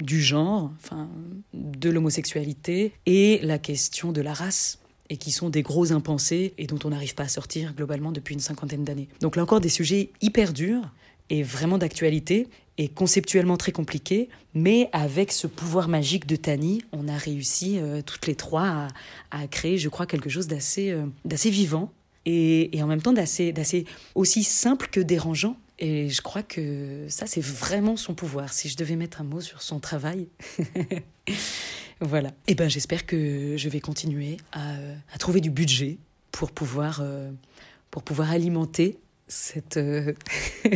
du genre, enfin, de l'homosexualité et la question de la race et qui sont des gros impensés et dont on n'arrive pas à sortir globalement depuis une cinquantaine d'années. Donc là encore des sujets hyper durs et vraiment d'actualité conceptuellement très compliqués, mais avec ce pouvoir magique de Tani, on a réussi euh, toutes les trois à, créer, je crois, quelque chose d'assez euh, d'assez vivant et, en même temps d'assez aussi simple que dérangeant. Et je crois que ça, c'est vraiment son pouvoir. Si je devais mettre un mot sur son travail. voilà. Et ben, j'espère que je vais continuer à, trouver du budget pour pouvoir, euh, pour pouvoir alimenter cette,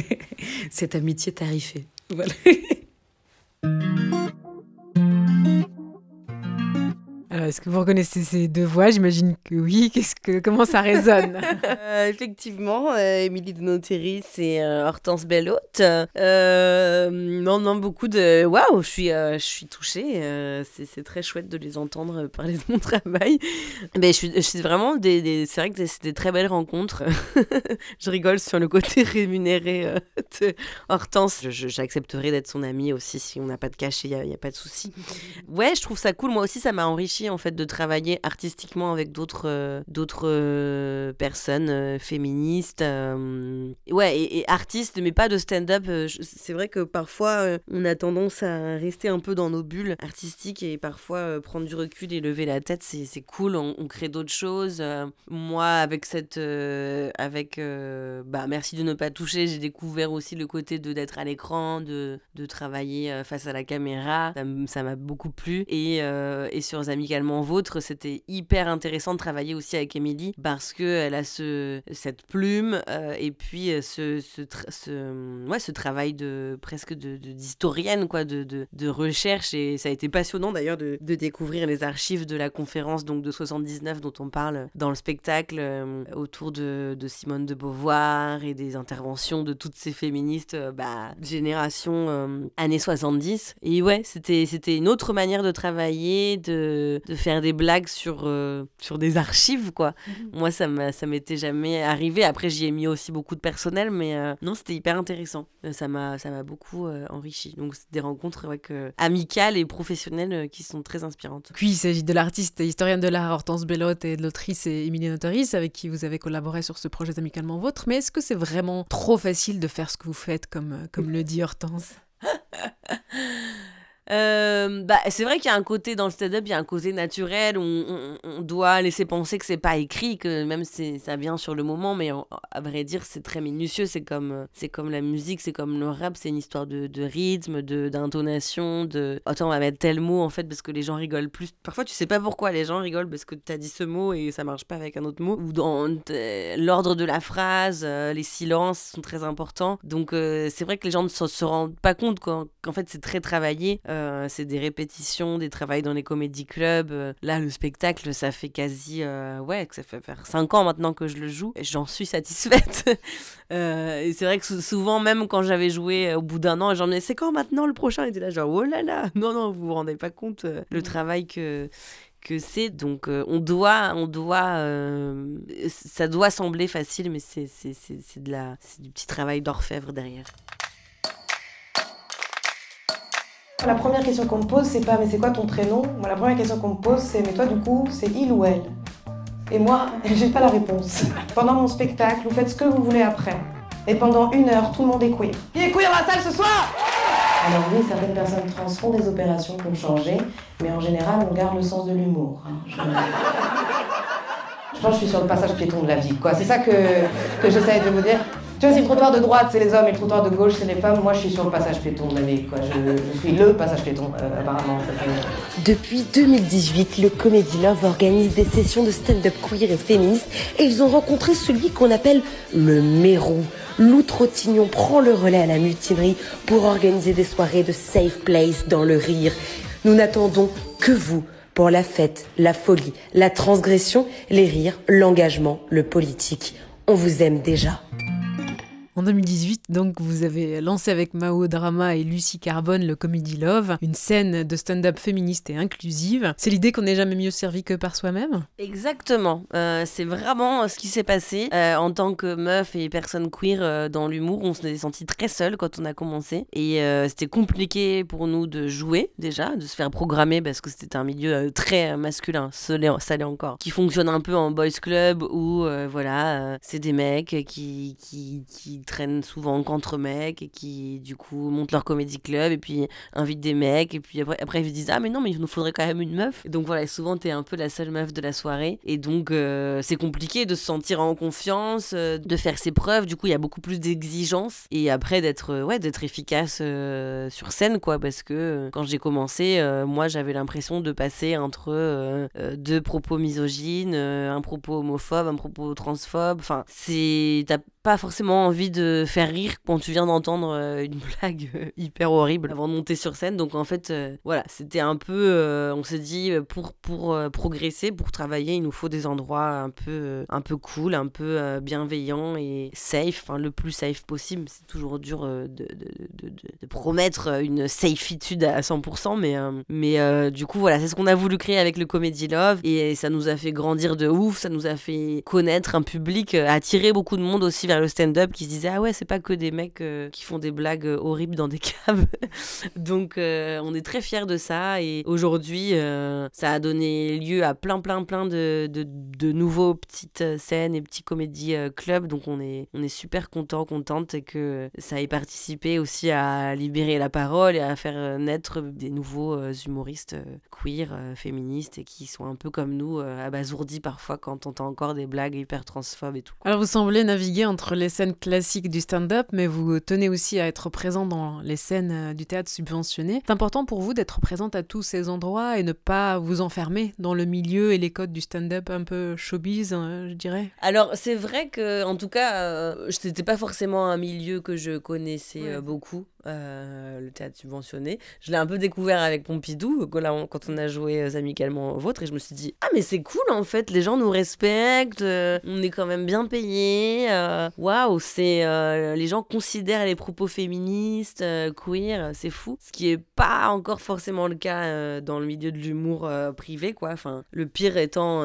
cette amitié tarifée. Voilà. Alors, est-ce que vous reconnaissez ces deux voix? J'imagine que oui. Qu'est-ce que, comment ça résonne? Euh, Effectivement, euh, Émilie de Noteris et euh, Hortense Bellotte. Euh, non, non, beaucoup de... Waouh, je suis, je suis touchée. c'est, c'est très chouette de les entendre parler de mon travail. Mais je suis, vraiment... Des... C'est vrai que c'est des très belles rencontres. je rigole sur le côté rémunéré de Hortense. Je, j'accepterai d'être son amie aussi si on n'a pas de cachet, il n'y a, a, pas de souci. Ouais, je trouve ça cool. Moi aussi, ça m'a enrichi en fait de travailler artistiquement avec d'autres euh, d'autres euh, personnes euh, féministes. ouais, et, artistes, mais pas de stand-up. C'est vrai que parfois on a tendance à rester un peu dans nos bulles artistiques et parfois prendre du recul et lever la tête, c'est cool. On, crée d'autres choses. Moi, avec cette, avec, bah merci de ne pas toucher, j'ai découvert aussi le côté de d'être à l'écran, de, de travailler face à la caméra. Ça m'a beaucoup plu. Et, et sur Amicalement Vôtre, c'était hyper intéressant de travailler aussi avec Émilie parce qu'elle a ce, cette plume euh, et puis euh, ce, ce, ce, ouais, ce travail de presque de- de- d'historienne, quoi, de, de, de recherche. Et ça a été passionnant d'ailleurs de, de découvrir les archives de la conférence donc, de 79 dont on parle dans le spectacle euh, autour de, de Simone de Beauvoir et des interventions de toutes ces féministes euh, bah, génération années 70. Et ouais, c'était une autre manière de travailler, de, de faire des blagues sur, euh, sur des archives, quoi. Moi, ça m'était jamais arrivé. Après, j'y ai mis aussi beaucoup de personnel, mais euh, non, c'était hyper intéressant. Euh, Ça m'a ça m'a beaucoup enrichi. Donc, c'est des rencontres amicales et professionnelles qui sont très inspirantes. Puis il s'agit de l'artiste et historienne de l'art Hortense Bellotte et de l'autrice Émilie Notaris avec qui vous avez collaboré sur ce projet Amicalement Vôtre. Mais est-ce que c'est vraiment trop facile de faire ce que vous faites, comme, comme le dit Hortense? Euh, bah, c'est vrai qu'il y a un côté dans le stand-up, il y a un côté naturel on, on- doit laisser penser que c'est pas écrit, que même c'est ça vient sur le moment, mais à vrai dire, c'est très minutieux. C'est comme, comme la musique, c'est comme le rap, c'est une histoire de, de rythme, d'intonation, de. Attends, on va mettre tel mot en fait parce que les gens rigolent plus. Parfois, tu sais pas pourquoi les gens rigolent parce que t'as dit ce mot et ça marche pas avec un autre mot. Ou dans euh, l'ordre de la phrase, euh, les silences sont très importants. Donc, euh, c'est vrai que les gens ne se, rendent pas compte qu'en fait, c'est très travaillé. Euh, c'est des répétitions, des travails dans les comédie clubs. Euh, là, le spectacle, ça fait quasi. euh, ouais, ça fait faire 5 ans maintenant que je le joue. Et j'en suis satisfaite. Euh, et c'est vrai que sou- souvent, même quand j'avais joué au bout d'un an, me disaient C'est quand maintenant le prochain? Était là, genre, oh là là Non, non, vous vous rendez pas compte le travail que que c'est donc euh, on doit on doit euh, ça doit sembler facile mais c'est de la c'est du petit travail d'orfèvre derrière La première question qu'on me pose, c'est pas mais c'est quoi ton prénom? Moi, la première question qu'on me pose, c'est mais toi, du coup, c'est il ou elle? Et moi, j'ai pas la réponse. Pendant mon spectacle, vous faites ce que vous voulez après. Et pendant une heure, tout le monde est queer. Qui est queer dans la salle ce soir? Alors oui, certaines personnes trans font des opérations pour changer, mais en général, on garde le sens de l'humour. hein. Je... pense que je suis sur le passage piéton de la vie, quoi. C'est ça que, que j'essaye de vous dire. Tu vois, si le trottoir de droite, c'est les hommes, et le trottoir de gauche, c'est les femmes, moi, je suis sur le passage la vie, quoi. Je, suis le passage piéton, euh, apparemment. Depuis 2018, le Comedy Love organise des sessions de stand-up queer et féministe et ils ont rencontré celui qu'on appelle le mérou. Lou Trottignon prend le relais à la mutinerie pour organiser des soirées de safe place dans le rire. Nous n'attendons que vous pour la fête, la folie, la transgression, les rires, l'engagement, le politique. On vous aime déjà. En 2018, donc, vous avez lancé avec Mao Drama et Lucie Carbone le Comedy Love, une scène de stand-up féministe et inclusive. C'est l'idée qu'on n'est jamais mieux servi que par soi-même? Exactement, Euh, c'est vraiment ce qui s'est passé. Euh, en tant que meuf et personne queer euh, dans l'humour, on s'est senti très seul quand on a commencé. Et euh, c'était compliqué pour nous de jouer déjà, de se faire programmer parce que c'était un milieu euh, très masculin, ça encore, qui fonctionne un peu en boys club où euh, voilà, euh, c'est des mecs qui, qui traînent souvent qu'entre mecs et qui du coup montent leur comédie club et puis invitent des mecs et puis après, après ils se disent ah mais non mais il nous faudrait quand même une meuf. Et donc voilà, souvent t'es un peu la seule meuf de la soirée et donc euh, c'est compliqué de se sentir en confiance, euh, de faire ses preuves. Du coup il y a beaucoup plus d'exigences et après d'être euh, ouais d'être efficace euh, sur scène quoi parce que euh, quand j'ai commencé moi j'avais l'impression de passer entre deux propos misogynes, un propos homophobe, un propos transphobe. Enfin c'est pas forcément envie de faire rire quand tu viens d'entendre euh, une blague euh, hyper horrible avant de monter sur scène. Donc en fait, euh, voilà, c'était un peu, on s'est dit pour pour progresser, pour travailler, il nous faut des endroits un peu un peu cool, un peu bienveillants et safe, enfin le plus safe possible. C'est toujours dur de, de, de, de- promettre une safeitude à 100%, mais mais du coup voilà, c'est ce qu'on a voulu créer avec le Comedy Love et ça nous a fait grandir de ouf, ça nous a fait connaître un public, attirer beaucoup de monde aussi vers le stand-up qui se disaient ah ouais c'est pas que des mecs euh, qui font des blagues euh, horribles dans des caves. Donc euh, on est très fiers de ça et aujourd'hui ça a donné lieu à plein plein plein de, de, nouveaux petites scènes et petits comédies clubs. Donc on est on est super content contente et que ça ait participé aussi à libérer la parole et à faire naître des nouveaux humoristes queer, féministes et qui sont un peu comme nous abasourdis parfois quand on entend encore des blagues hyper transphobes et tout. Alors vous semblez naviguer entre les scènes classiques du stand-up, mais vous tenez aussi à être présent dans les scènes euh, du théâtre subventionné. C'est important pour vous d'être présente à tous ces endroits et ne pas vous enfermer dans le milieu et les codes du stand-up un peu showbiz, euh, je dirais. Alors, c'est vrai que, en tout cas, euh, c'était pas forcément un milieu que je connaissais euh, beaucoup, euh, le théâtre subventionné. Je l'ai un peu découvert avec Pompidou, quand, on- a joué euh, Amicalement Vôtre, et je me suis dit, ah, mais c'est cool en fait, les gens nous respectent, euh, on est quand même bien payés. euh, Waouh, euh, les gens considèrent les propos féministes, queer, c'est fou. Ce qui est pas encore forcément le cas dans le milieu de l'humour privé, quoi. Enfin, le pire étant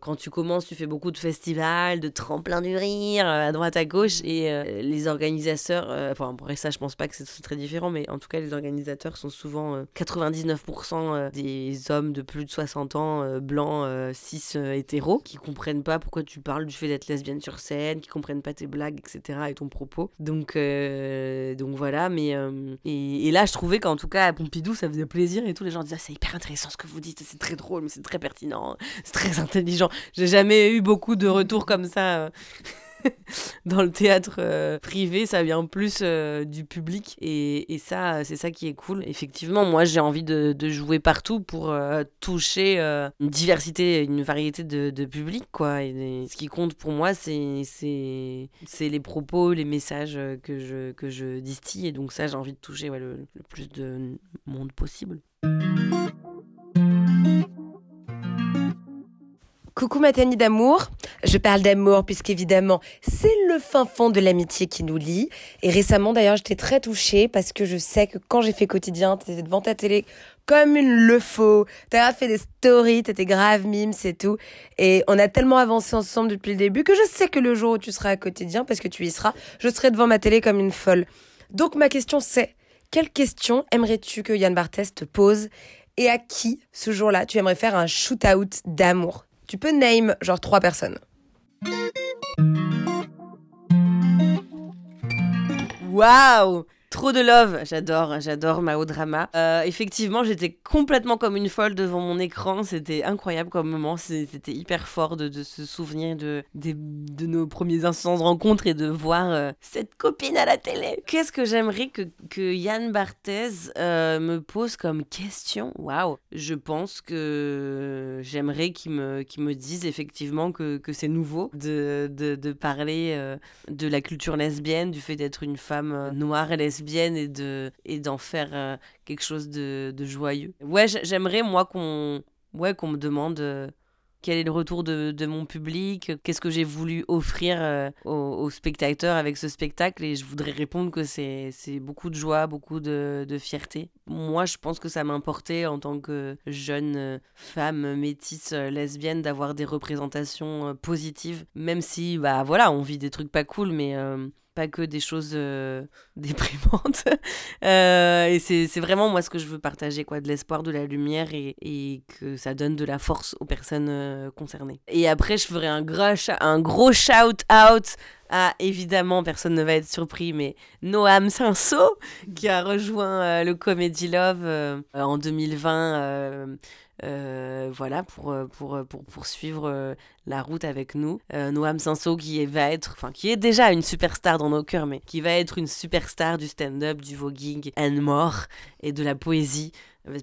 quand tu commences, tu fais beaucoup de festivals, de tremplins du rire à droite à gauche, et les organisateurs, enfin, après ça, je pense pas que c'est très différent, mais en tout cas, les organisateurs sont souvent euh, 99% euh, des hommes de plus de 60 ans, euh, blancs, euh, cis, euh, hétéros, qui comprennent pas pourquoi tu parles du fait d'être lesbienne sur scène, qui comprennent pas tes blagues, etc., et ton propos. Donc, euh, donc voilà, mais. euh, et, là, je trouvais qu'en tout cas, à Pompidou, ça faisait plaisir, et tous les gens disaient, Ah, c'est hyper intéressant ce que vous dites, c'est très drôle, mais c'est très pertinent, c'est très intelligent. J'ai jamais eu beaucoup de retours comme ça. Euh, dans le théâtre euh, privé, ça vient plus euh, du public et, et ça, c'est ça qui est cool. Effectivement, moi, j'ai envie de, de jouer partout pour euh, toucher euh, une diversité, une variété de, de publics, quoi. Ce qui compte pour moi, c'est les propos, les messages euh, que je que je distille et donc ça, j'ai envie de toucher le plus de monde possible. Coucou ma Tani d'amour. Je parle d'amour puisqu'évidemment c'est le fin fond de l'amitié qui nous lie. Et récemment d'ailleurs j'étais très touchée parce que je sais que quand j'ai fait quotidien, t'étais devant ta télé comme une le faux. T'as fait des stories, t'étais grave mime, c'est tout. Et on a tellement avancé ensemble depuis le début que je sais que le jour où tu seras à quotidien, parce que tu y seras, je serai devant ma télé comme une folle. Donc ma question c'est, quelle question aimerais-tu que Yann Barthès te pose? Et à qui, ce jour-là, tu aimerais faire un shoot-out d'amour? Tu peux name genre trois personnes. Waouh Trop de love, j'adore, j'adore Mao Drama. Euh, effectivement, j'étais complètement comme une folle devant mon écran, c'était incroyable comme moment, c'était hyper fort de, se souvenir de, nos premiers instants de rencontre et de voir euh, cette copine à la télé. Qu'est-ce que j'aimerais que, Yann Barthès euh, me pose comme question? Waouh! Je pense que j'aimerais qu'il me, dise effectivement que, que c'est nouveau de, parler de la culture lesbienne, du fait d'être une femme noire et lesbienne et de et d'en faire euh, quelque chose de, de joyeux. Ouais, j'aimerais moi qu'on ouais qu'on me demande euh, quel est le retour de, de mon public, qu'est-ce que j'ai voulu offrir euh, aux, spectateurs avec ce spectacle et je voudrais répondre que c'est beaucoup de joie, beaucoup de, de fierté. Moi, je pense que ça m'importait en tant que jeune femme métisse lesbienne d'avoir des représentations positives, même si bah voilà, on vit des trucs pas cool, mais pas que des choses euh, déprimantes. Euh, et c'est vraiment moi ce que je veux partager, quoi, de l'espoir, de la lumière et, que ça donne de la force aux personnes euh, concernées. Et après, je ferai un gros, un gros shout out à, évidemment, personne ne va être surpris, mais Noam Sinso, qui a rejoint le Comedy Love en 2020. euh, euh, voilà pour, euh, pour, euh, pour poursuivre la route avec nous. Noam Sinso qui va être, enfin qui est déjà une superstar dans nos cœurs, mais qui va être une superstar du stand-up, du voguing and more et de la poésie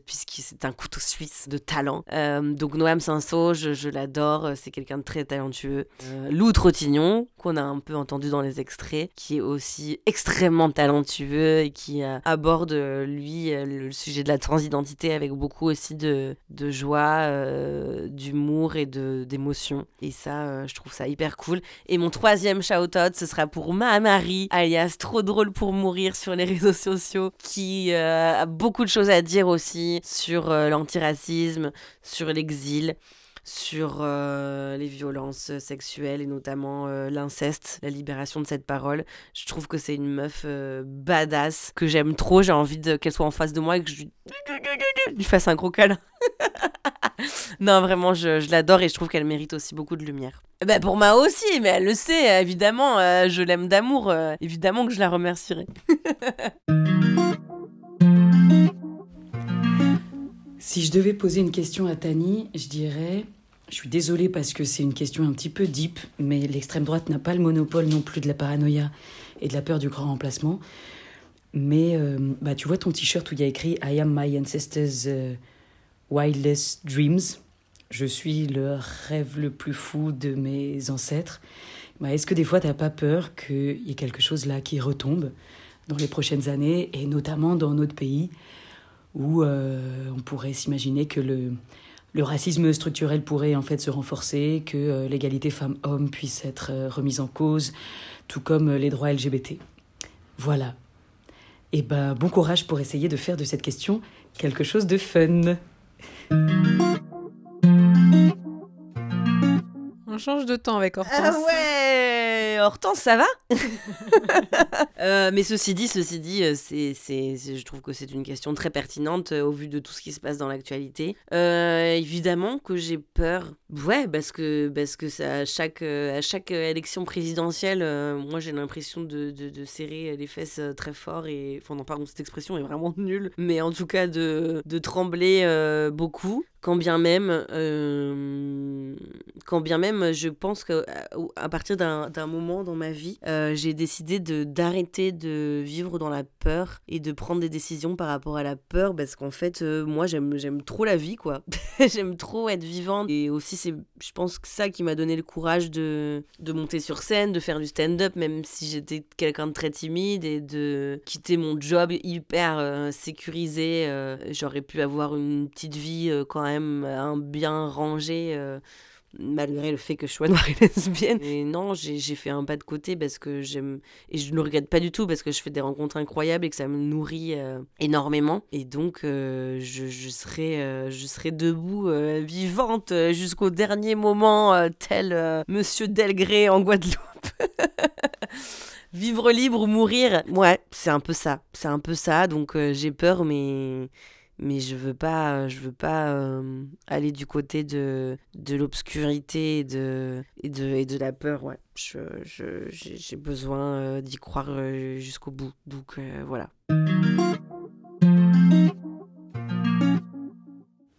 puisque c'est un couteau suisse de talent. Euh, donc Noam Sinso, je, je l'adore, c'est quelqu'un de très talentueux. Euh, Lou Trottignon, qu'on a un peu entendu dans les extraits, qui est aussi extrêmement talentueux et qui euh, aborde, lui, le sujet de la transidentité avec beaucoup aussi de, de joie, d'humour et d'émotion. Et ça, je trouve ça hyper cool. Et mon troisième shout-out, ce sera pour ma Marie, alias Trop drôle pour mourir sur les réseaux sociaux, qui a beaucoup de choses à dire aussi sur euh, l'antiracisme, sur l'exil, sur euh, les violences sexuelles et notamment euh, l'inceste, la libération de cette parole. Je trouve que c'est une meuf euh, badass que j'aime trop. J'ai envie qu'elle soit en face de moi et que je lui, fasse un gros câlin. non, vraiment, je, l'adore et je trouve qu'elle mérite aussi beaucoup de lumière. Bah pour moi aussi, mais elle le sait, évidemment. je l'aime d'amour. évidemment que je la remercierai. Si je devais poser une question à Tani, je dirais. Je suis désolée parce que c'est une question un petit peu deep, mais l'extrême droite n'a pas le monopole non plus de la paranoïa et de la peur du grand remplacement. Mais euh, bah, tu vois ton t-shirt où il y a écrit I am my ancestors' euh, wildest dreams. Je suis le rêve le plus fou de mes ancêtres. Bah, Est-ce que des fois t'as pas peur qu'il y ait quelque chose là qui retombe dans les prochaines années et notamment dans notre pays? Où euh, on pourrait s'imaginer que le, racisme structurel pourrait en fait se renforcer, que euh, l'égalité femmes-hommes puisse être euh, remise en cause, tout comme les droits LGBT. Voilà. Et ben bon courage pour essayer de faire de cette question quelque chose de fun. On change de temps avec Hortense. Ah ouais Hortense, ça va Euh, Mais ceci dit, ceci dit, euh, c'est, c'est, c'est- je trouve que c'est une question très pertinente euh, au vu de tout ce qui se passe dans l'actualité. Euh, évidemment que j'ai peur. Ouais, parce que, parce que ça, à, chaque, à chaque élection présidentielle, euh, moi j'ai l'impression de, de, de serrer les fesses très fort et... Enfin non, pardon, cette expression est vraiment nulle. Mais en tout cas de, de trembler euh, beaucoup. Quand bien même, euh, quand bien même, je pense que à- à partir d'un moment dans ma vie, euh, j'ai décidé d'arrêter de vivre dans la peur et de prendre des décisions par rapport à la peur parce qu'en fait, euh, moi, j'aime trop la vie, quoi. j'aime trop être vivante et aussi c'est, je pense que ça qui m'a donné le courage de de monter sur scène, de faire du stand-up, même si j'étais quelqu'un de très timide et de quitter mon job hyper euh, sécurisé. euh, J'aurais pu avoir une petite vie euh, quand même un bien rangée. euh, malgré le fait que je sois noire et lesbienne. Et non, j'ai fait un pas de côté parce que j'aime... Et je ne le regrette pas du tout parce que je fais des rencontres incroyables et que ça me nourrit euh, énormément. Et donc, euh, je, serai, euh, je serai debout, euh, vivante, euh, jusqu'au dernier moment, euh, tel euh, Monsieur Delgré en Guadeloupe. Vivre libre ou mourir, ouais, c'est un peu ça. C'est un peu ça, donc euh, j'ai peur, mais mais je veux pas je veux pas euh, aller du côté de de l'obscurité et de de et de la peur ouais. Je je- j'ai j'ai besoin euh, d'y croire euh, jusqu'au bout. Donc voilà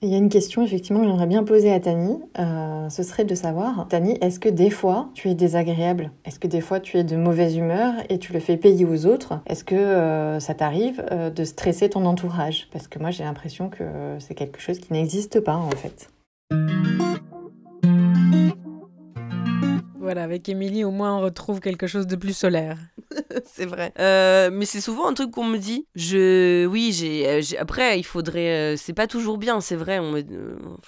Il y a une question effectivement que j'aimerais bien poser à Tani. Euh, ce serait de savoir, Tani, est-ce que des fois tu es désagréable? Est-ce que des fois tu es de mauvaise humeur et tu le fais payer aux autres? Est-ce que euh, ça t'arrive euh, de stresser ton entourage? Parce que moi j'ai l'impression que c'est quelque chose qui n'existe pas en fait. Voilà, avec Émilie, au moins on retrouve quelque chose de plus solaire. c'est vrai. Euh, mais c'est souvent un truc qu'on me dit. Je, oui, j'ai. euh, Après, il faudrait. euh, c'est pas toujours bien, c'est vrai. On me...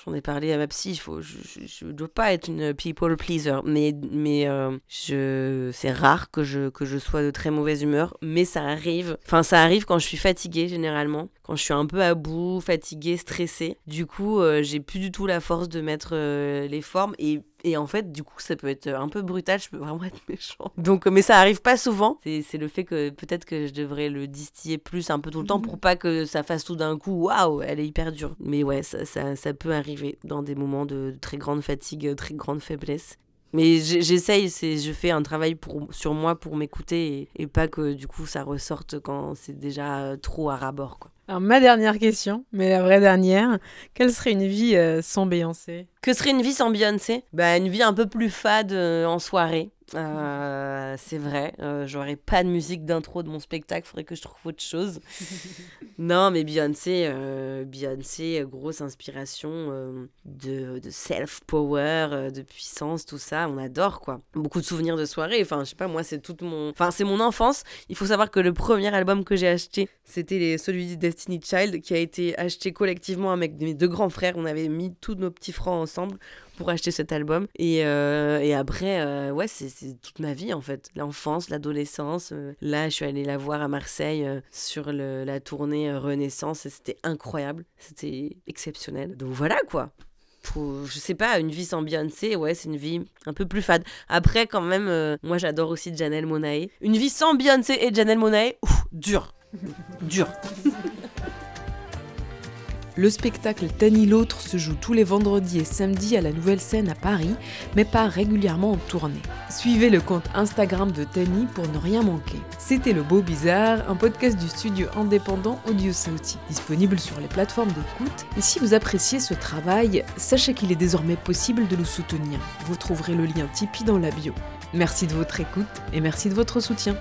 J'en ai parlé à ma psy. Il faut. Je, je, je dois pas être une people pleaser, mais mais je. C'est rare que je que je sois de très mauvaise humeur, mais ça arrive. Enfin, ça arrive quand je suis fatiguée généralement, quand je suis un peu à bout, fatiguée, stressée. Du coup, j'ai plus du tout la force de mettre les formes et et en fait, du coup, ça peut être un peu brutal, je peux vraiment être méchant. Donc, mais ça arrive pas souvent. C'est c'est le fait que peut-être que je devrais le distiller plus un peu tout le temps pour pas que ça fasse tout d'un coup, waouh, elle est hyper dure. Mais ouais, ça, ça, ça peut arriver dans des moments de très grande fatigue, très grande faiblesse. Mais j'essaye, je fais un travail pour, sur moi pour m'écouter et, et pas que du coup ça ressorte quand c'est déjà euh, trop à rabord. Quoi. Alors, ma dernière question, mais la vraie dernière, quelle serait une vie euh, sans Beyoncé? Que serait une vie sans Beyoncé? Bah une vie un peu plus fade euh, en soirée. Euh, c'est vrai, euh, j'aurais pas de musique d'intro de mon spectacle, faudrait que je trouve autre chose. non, mais Beyoncé, euh, Beyoncé, grosse inspiration de, de self-power, de puissance, tout ça, on adore quoi. Beaucoup de souvenirs de soirée, enfin je sais pas, moi c'est toute mon... Enfin c'est mon enfance. Il faut savoir que le premier album que j'ai acheté, c'était les- celui de Destiny Child, qui a été acheté collectivement avec mes deux grands frères. On avait mis tous nos petits francs ensemble pour acheter cet album. Et, euh, et après, euh, ouais, c'est toute ma vie en fait. L'enfance, l'adolescence. euh, là, je suis allée la voir à Marseille sur la tournée Renaissance et c'était incroyable. C'était exceptionnel. Donc voilà quoi. je sais pas, une vie sans Beyoncé, ouais, c'est une vie un peu plus fade. Après, quand même, moi j'adore aussi Janelle Monae. Une vie sans Beyoncé et Janelle Monae, ouf, dur. dur. Le spectacle Tani l'autre se joue tous les vendredis et samedis à la Nouvelle Scène à Paris, mais part régulièrement en tournée. Suivez le compte Instagram de Tani pour ne rien manquer. C'était Le Beau Bizarre, un podcast du studio indépendant Audio Sauti, disponible sur les plateformes d'écoute. Et si vous appréciez ce travail, sachez qu'il est désormais possible de le soutenir. Vous trouverez le lien Tipeee dans la bio. Merci de votre écoute et merci de votre soutien.